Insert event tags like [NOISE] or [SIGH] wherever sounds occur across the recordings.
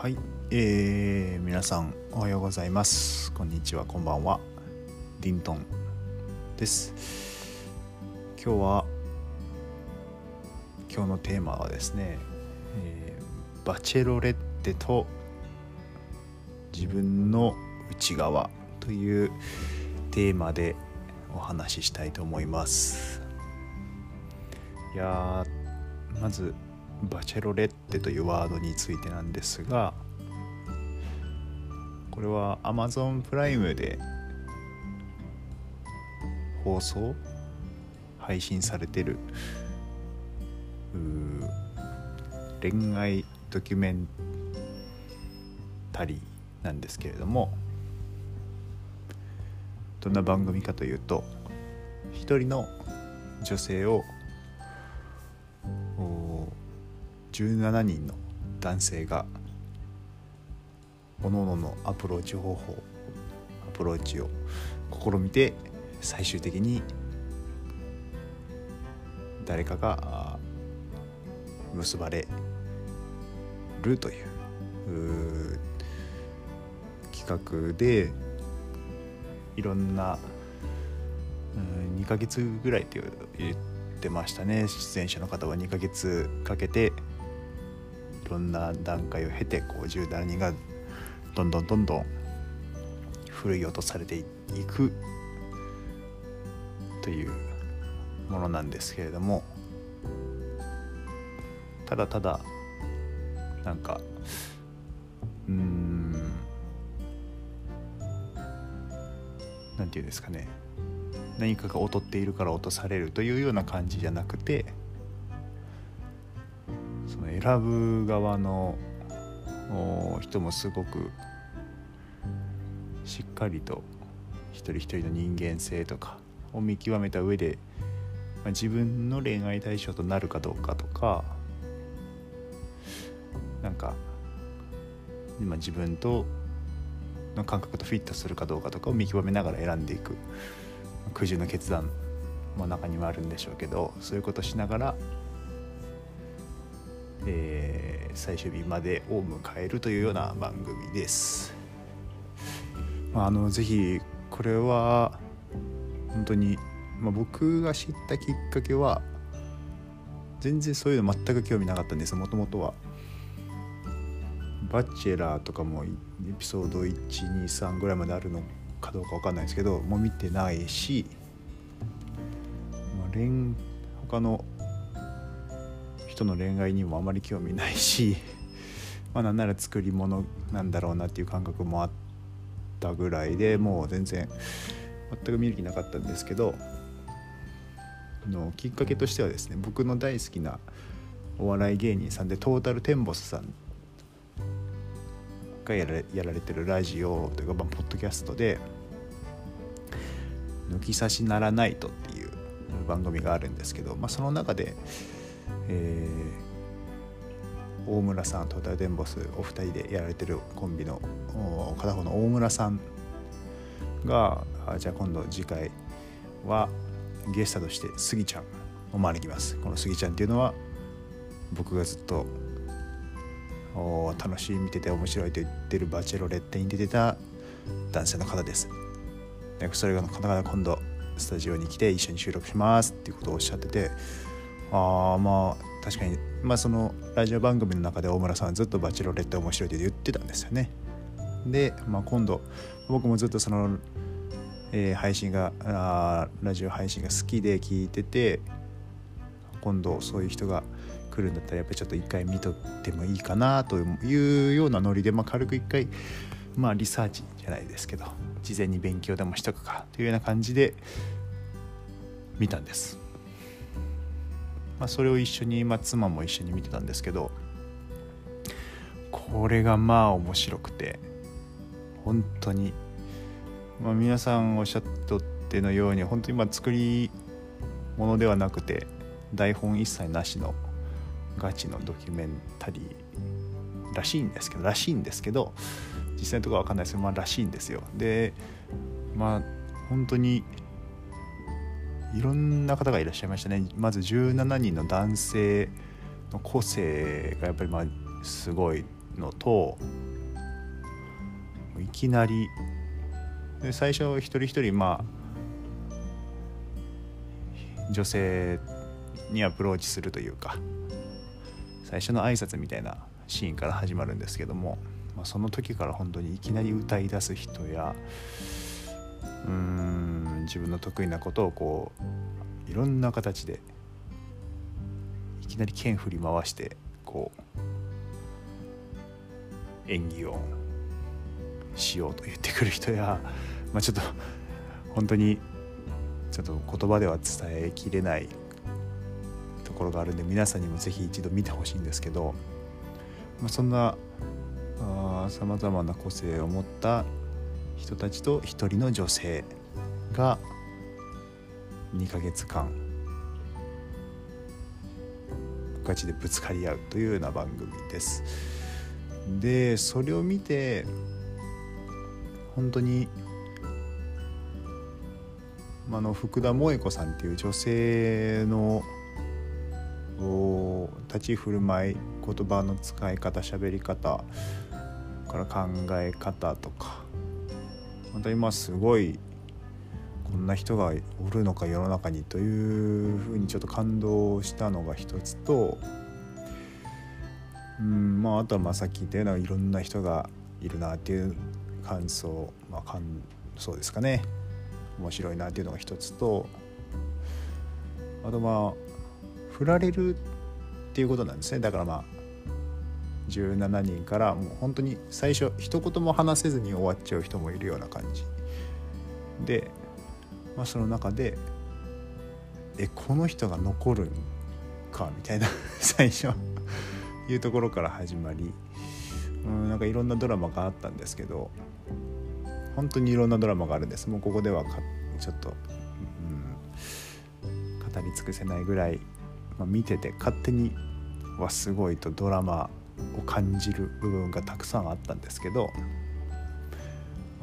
はい、えー、皆さんおはようございます。こんにちは。こんばんは。リントンです。今日は今日のテーマはですね、えー、バチェロレッテと自分の内側というテーマでお話ししたいと思います。いやまずバチェロレッテというワードについてなんですがこれは Amazon プライムで放送配信されてる恋愛ドキュメンタリーなんですけれどもどんな番組かというと一人の女性を17人の男性が各々のアプローチ方法アプローチを試みて最終的に誰かが結ばれるという企画でいろんな2ヶ月ぐらいって言ってましたね。出演者の方は2ヶ月かけてろんな段階を経てこう17人がどんどんどんどんふるい落とされていくというものなんですけれどもただただなんかうんなんていうんですかね何かが劣っているから落とされるというような感じじゃなくて選ぶ側の人もすごくしっかりと一人一人の人間性とかを見極めた上で、まあ、自分の恋愛対象となるかどうかとかなんか今自分との感覚とフィットするかどうかとかを見極めながら選んでいく苦渋の決断も中にはあるんでしょうけどそういうことしながらえー、最終日までを迎えるというような番組です。まあ、あのぜひこれは本当に、まあ、僕が知ったきっかけは全然そういうの全く興味なかったんですもともとは。バチェラーとかもエピソード123ぐらいまであるのかどうか分かんないですけどもう見てないし、まあ、他のとの恋愛にもあまり興味ないし [LAUGHS] まあなんなら作り物なんだろうなっていう感覚もあったぐらいでもう全然全く見る気なかったんですけどのきっかけとしてはですね僕の大好きなお笑い芸人さんでトータルテンボスさんがやられやられてるラジオというか、まあ、ポッドキャストで「抜き差しならないと」っていう番組があるんですけど、まあ、その中でえー、大村さんトータルデンボスお二人でやられてるコンビの片方の大村さんがじゃあ今度次回はゲストとしてスギちゃんを招きます。このスギちゃんっていうのは僕がずっと楽しい見てて面白いと言ってるバチェロレッテに出てた男性の方です。でそれがの方が今度スタジオに来て一緒に収録しますっていうことをおっしゃっててああまあ確かにまあそのラジオ番組の中で大村さんはずっと「バチロレッテ面白い」って言ってたんですよね。で、まあ、今度僕もずっとその、えー、配信があラジオ配信が好きで聞いてて今度そういう人が来るんだったらやっぱりちょっと一回見とってもいいかなというようなノリで、まあ、軽く一回まあリサーチじゃないですけど事前に勉強でもしとくかというような感じで見たんです。まあ、それを一緒に、まあ、妻も一緒に見てたんですけどこれがまあ面白くて本当に、まあ、皆さんおっしゃってのように本当にま作り物ではなくて台本一切なしのガチのドキュメンタリーらしいんですけどらしいんですけど実際のところは分かんないですけどまあらしいんですよ。でまあ本当にいろんな方がいらっしゃいましたね。まず17人の男性の個性がやっぱりまあすごいのといきなりで最初一人一人まあ女性にアプローチするというか最初の挨拶みたいなシーンから始まるんですけども、まあ、その時から本当にいきなり歌い出す人やうーん自分の得意なことをこういろんな形でいきなり剣振り回してこう演技をしようと言ってくる人や、[LAUGHS] まあ、ちょっと本当にちょっと言葉では伝えきれないところがあるんで皆さんにも是非一度見てほしいんですけど、まあ、そんなさまざまな個性を持った人たちと一人の女性が2ヶ月間ガチでぶつかり合うというような番組です。でそれを見て本当にあの福田萌子さんっていう女性の立ち振る舞い言葉の使い方喋り方から考え方とか本当にまあすごいこんな人がおるのか世の中にというふうにちょっと感動したのが一つと、うんまあ、あとはまあさっき言ったようないろんな人がいるなっていう感想、まあ、感想ですかね。面白いなっていうのが一つとあとまあ振られるっていうことなんですね。だからまあ17人からもう本当に最初一言も話せずに終わっちゃう人もいるような感じ。で、まあ、その中でえこの人が残るんかみたいな [LAUGHS] 最初いうところから始まりうんなんかいろんなドラマがあったんですけど本当にいろんなドラマがあるんです。もうここではちょっと、うん、語り尽くせないぐらい、まあ、見てて勝手にはすごいとドラマを感じる部分がたくさんあったんですけど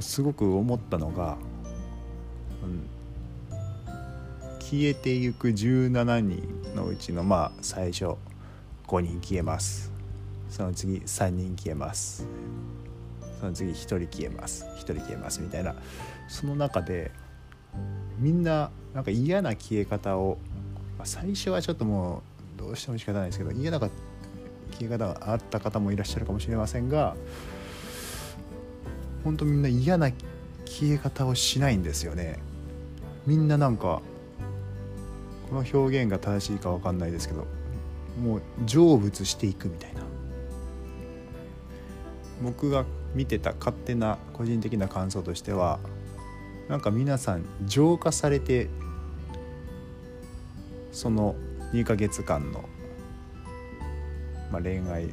すごく思ったのが、うん、消えていく17人のうちのまあ最初5人消えます。その次3人消えます。その次1人消えます。1人消えますみたいなその中でみんななんか嫌な消え方を、まあ、最初はちょっともうどうしても仕方ないですけど嫌な消え方があった方もいらっしゃるかもしれませんが本当みんな嫌な消え方をしないんですよね。みんななんかこの表現が正しいか分かんないですけどもう成仏していくみたいな。僕が見てた勝手な個人的な感想としてはなんか皆さん浄化されてその2ヶ月間の、まあ、恋愛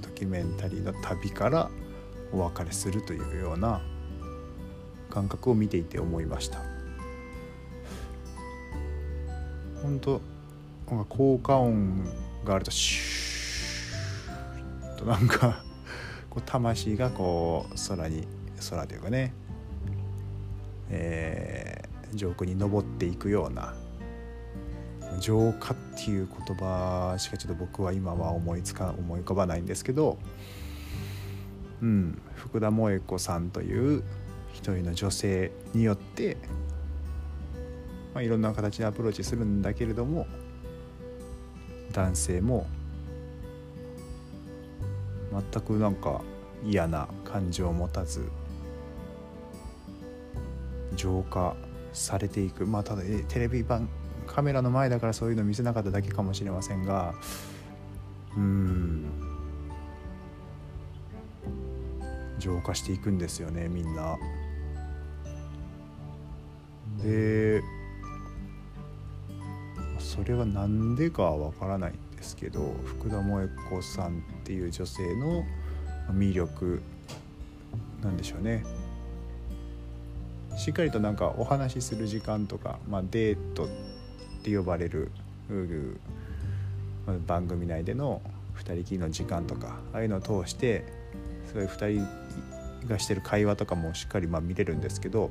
ドキュメンタリーの旅からお別れするというような感覚を見ていて思いました。本当効果音があるとシューとなんか [LAUGHS] こう魂がこう空に空というかね、えー、上空に登っていくような浄化っていう言葉しかちょっと僕は今は思いつか思い浮かばないんですけど、うん、福田萌子さんという一人の女性によって、まあ、いろんな形でアプローチするんだけれども男性も全くなんか嫌な感情を持たず浄化されていくまあただテレビ版カメラの前だからそういうの見せなかっただけかもしれませんがうん浄化していくんですよねみんな。でそれは何でかはわからないんですけど福田萌子さんっていう女性の魅力なんでしょうね。しっかりとなんかお話しする時間とか、まあ、デートって呼ばれる番組内での2人きりの時間とかああいうのを通してそういう2人がしてる会話とかもしっかりまあ見れるんですけど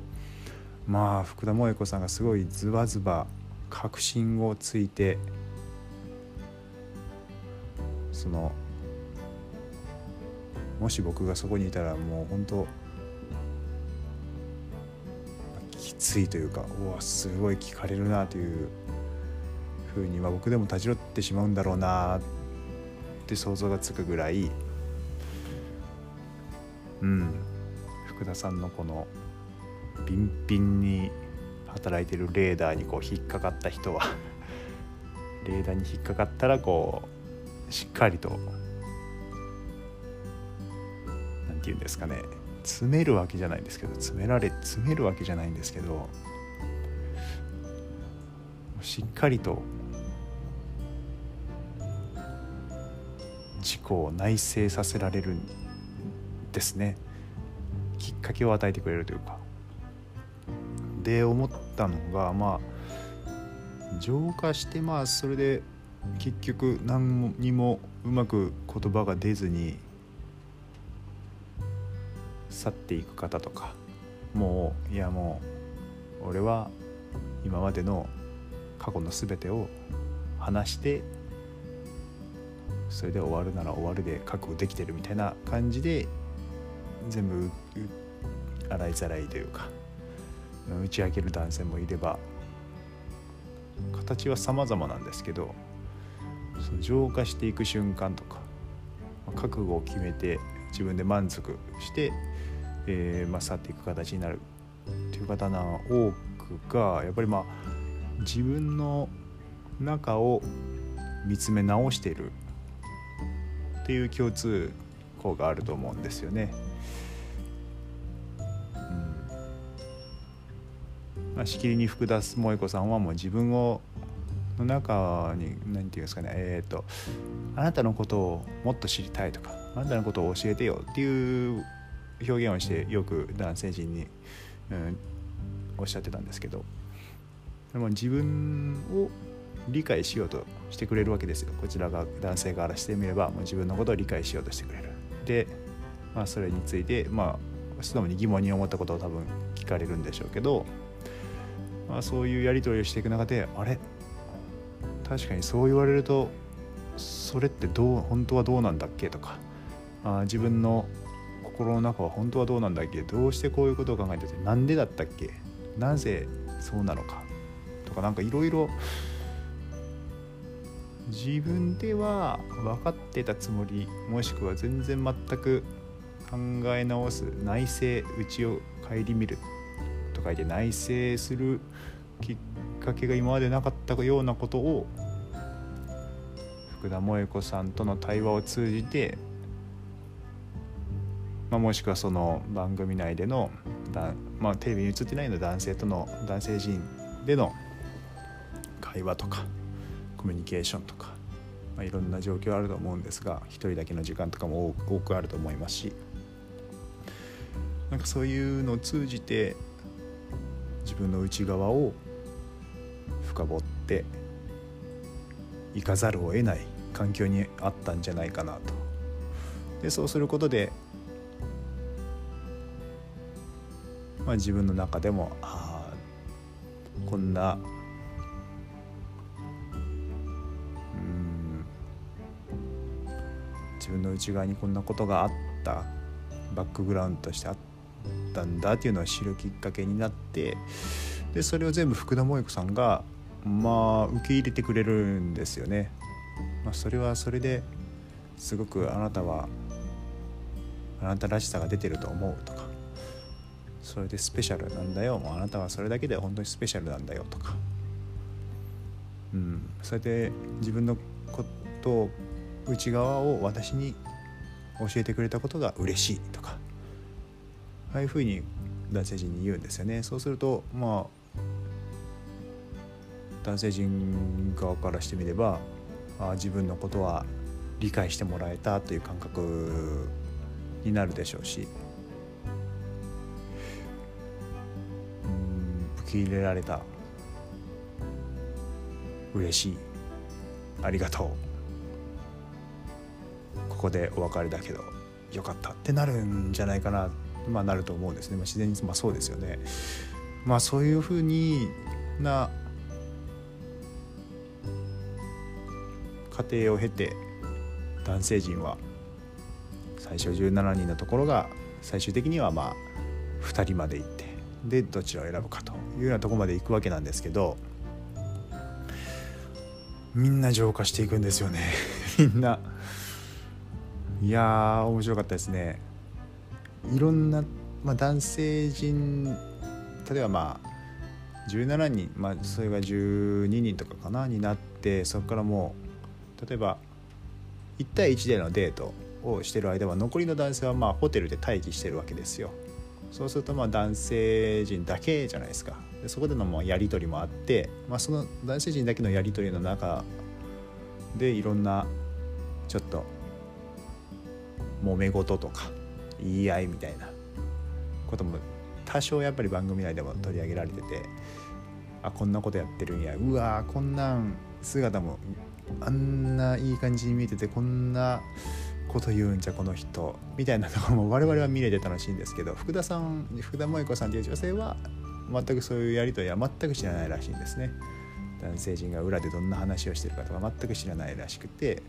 まあ福田萌子さんがすごいズバズバ確信をついてそのもし僕がそこにいたらもう本当きついというかうわすごい聞かれるなというふうに、まあ、僕でも立ち寄ってしまうんだろうなって想像がつくぐらいうん福田さんのこのビンビンに働いてるレーダーにこう引っかかった人は [LAUGHS] レーダーに引っかかったらこうしっかりと何て言うんですかね詰めるわけじゃないんですけど詰められ詰めるわけじゃないんですけどしっかりと自己を内省させられるんですね。きっかけを与えてくれるというか。で思ったのがまあ浄化してまあそれで結局何にもうまく言葉が出ずに去っていく方とかもういやもう俺は今までの過去の全てを話してそれで終わるなら終わるで覚悟できてるみたいな感じで全部洗いざらいというか打ち明ける男性もいれば形は様々なんですけどその浄化していく瞬間とか覚悟を決めて自分で満足して、えーまあ、去っていく形になるっていう方の多くがやっぱりまあ自分の中を見つめ直しているっていう共通項があると思うんですよね。まあ、しきりに福田萌子さんはもう自分をの中に何て言うんですかねえっ、ー、とあなたのことをもっと知りたいとかあなたのことを教えてよっていう表現をしてよく男性陣に、うん、おっしゃってたんですけどでも自分を理解しようとしてくれるわけですよ。こちらが男性からしてみればもう自分のことを理解しようとしてくれる。で、まあ、それについてまあ素直に疑問に思ったことを多分聞かれるんでしょうけどまあ、そういうやり取りをしていく中であれ？確かにそう言われるとそれってどう本当はどうなんだっけとかあ自分の心の中は本当はどうなんだっけどうしてこういうことを考えててなんでだったっけなぜそうなのかとかなんかいろいろ自分では分かってたつもりもしくは全然全く考え直す内省内を顧みると書いて内省するきっかけが今までなかったようなことを福田萌子さんとの対話を通じて、まあ、もしくはその番組内でのだ、まあ、テレビに映ってないの男性との男性陣での会話とかコミュニケーションとか、まあ、いろんな状況あると思うんですが一人だけの時間とかも多くあると思いますしなんかそういうのを通じて自分の内側を深掘っていかざるを得ない環境にあったんじゃないかなと。でそうすることで、まあ、自分の中でもああこんなうん自分の内側にこんなことがあったバックグラウンドとしてあったたんだっていうのを知るきっかけになってでそれを全部福田萌子さんがまあ受け入れてくれるんですよね。まあ、それはそれですごくあなたはあなたらしさが出てると思うとかそれでスペシャルなんだよ。もうあなたはそれだけで本当にスペシャルなんだよとか、うん、それで自分のことを内側を私に教えてくれたことが嬉しいとか。ああいうふうに男性陣に言うんですよね。そうするとまあ男性陣側からしてみればあ自分のことは理解してもらえたという感覚になるでしょうしうん受け入れられた嬉しいありがとうここでお別れだけどよかったってなるんじゃないかな。まあ、なると思うんですね、まあ、自然に、まあ、そうですよね。まあそういうふうにな過程を経て男性陣は最初17人のところが最終的にはまあ2人まで行ってでどちらを選ぶかというようなとこまで行くわけなんですけどみんな浄化していくんですよね。[LAUGHS] みんな。いやー面白かったですね。いろんな、まあ、男性陣例えばまあ17人、まあ、それが12人とかかなになってそこからもう例えば1対1でのデートをしてる間は残りの男性はまあホテルで待機してるわけですよ。そうするとまあ男性陣だけじゃないですか。でそこでのもやり取りもあって、まあ、その男性陣だけのやり取りの中でいろんなちょっと揉め事とか言い合いみたいな。ことも多少やっぱり番組内でも取り上げられててあこんなことやってるんや。うわこんなん姿もあんないい感じに見えててこんなこと言うんじゃこの人。みたいなところも我々は見れて楽しいんですけど福田さん福田萌子さんという女性は全くそういうやり取りは全く知らないらしいんですね。男性陣が裏でどんな話をしてるかとか全く知らないらしくて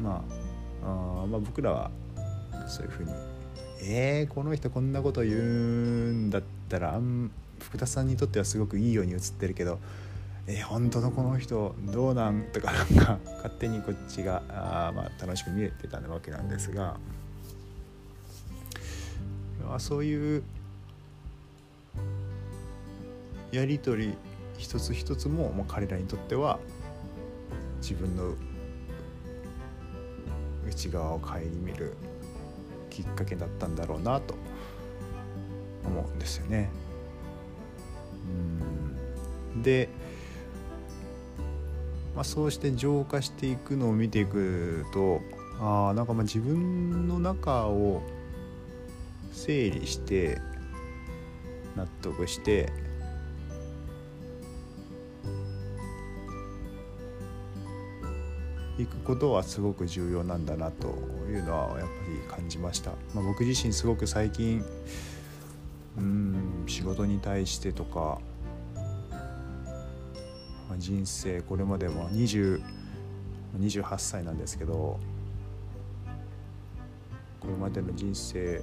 まああまあ僕らはそういうふうにえー、この人こんなこと言うんだったらあん福田さんにとってはすごくいいように映ってるけどえー、本当のこの人どうなんとかなんか勝手にこっちがあ、まあ、楽しく見えてたわけなんですがあそういうやり取り一つ一つも、まあ、彼らにとっては自分の内側を顧みる。きっかけだったんだろうなと思うんですよね。うんで、まあ、そうして浄化していくのを見ていくとあなんかまあ自分の中を整理して納得していくことはすごく重要なんだなというのはやっぱり感じました、まあ、僕自身すごく最近うん仕事に対してとか、まあ、人生これまでも20 28歳なんですけどこれまでの人生を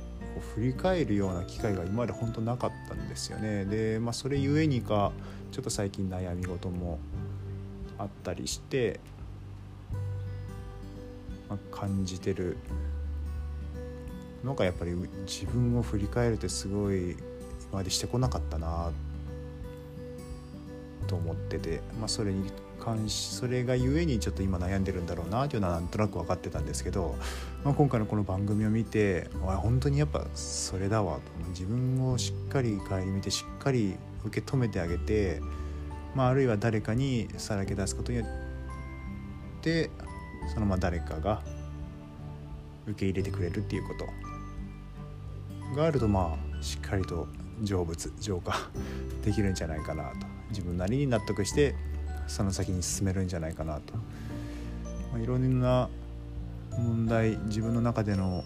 振り返るような機会が今まで本当なかったんですよね。で、まあ、それゆえにかちょっと最近悩み事もあったりして感じてるのがやっぱり自分を振り返るってすごい今までしてこなかったなと思ってて、まあ、それに関しそれがゆえにちょっと今悩んでるんだろうなというのはなんとなく分かってたんですけど、まあ、今回のこの番組を見て本当にやっぱそれだわと。自分をしっかり顧みてしっかり受け止めてあげて、まあ、あるいは誰かにさらけ出すことによってそのまま誰かが受け入れてくれるっていうこと。があるとまあしっかりと成仏浄化 [LAUGHS] できるんじゃないかなと。自分なりに納得してその先に進めるんじゃないかなと、まあ、いろんな問題自分の中での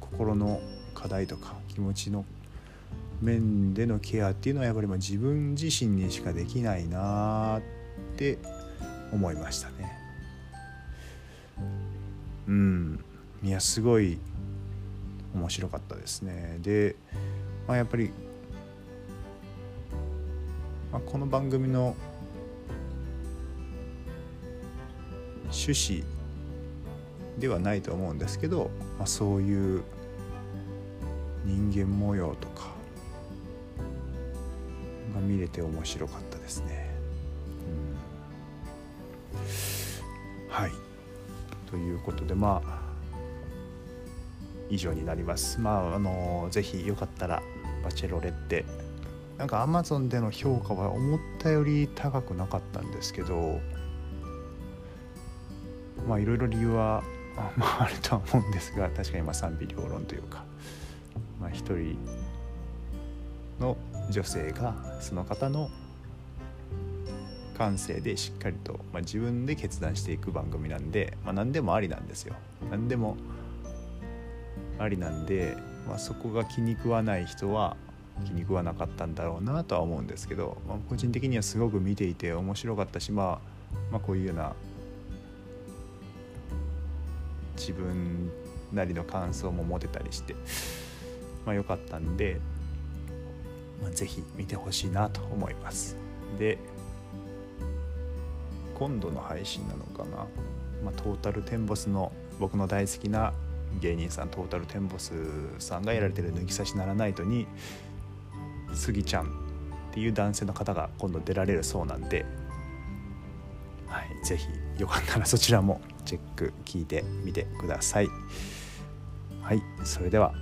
心の課題とか気持ちの面でのケアっていうのはやっぱりま自分自身にしかできないなって思いましたね。いやすごい面白かったですね。で、まあ、やっぱり、まあ、この番組の趣旨ではないと思うんですけど、まあ、そういう人間模様とかが見れて面白かったですね。うん、はい。ということでまあ以上になります。まああのぜひよかったらバチェロレッテ。なんかアマゾンでの評価は思ったより高くなかったんですけどまあいろいろ理由はまあ、あるとは思うんですが確かにまあ賛否両論というか、まあ、一人の女性がその方の感性でしっかりと、まあ、自分で決断していく番組なんで、まあ、何でもありなんですよ。何でもありなんで、まあ、そこが気に食わない人は気に食わなかったんだろうなとは思うんですけど、まあ、個人的にはすごく見ていて面白かったし、まあ、まあこういうような自分なりの感想も持てたりしてまあ良かったんで、まあ、ぜひ見てほしいなと思います。で今度の配信なのかな、まあ、トータルテンボスの僕の大好きな芸人さんトータルテンボスさんがやられてる「抜き差しならないと」にスギちゃんっていう男性の方が今度出られるそうなんで、はい、ぜひよかったらそちらもチェック聞いてみてください。はい、それでは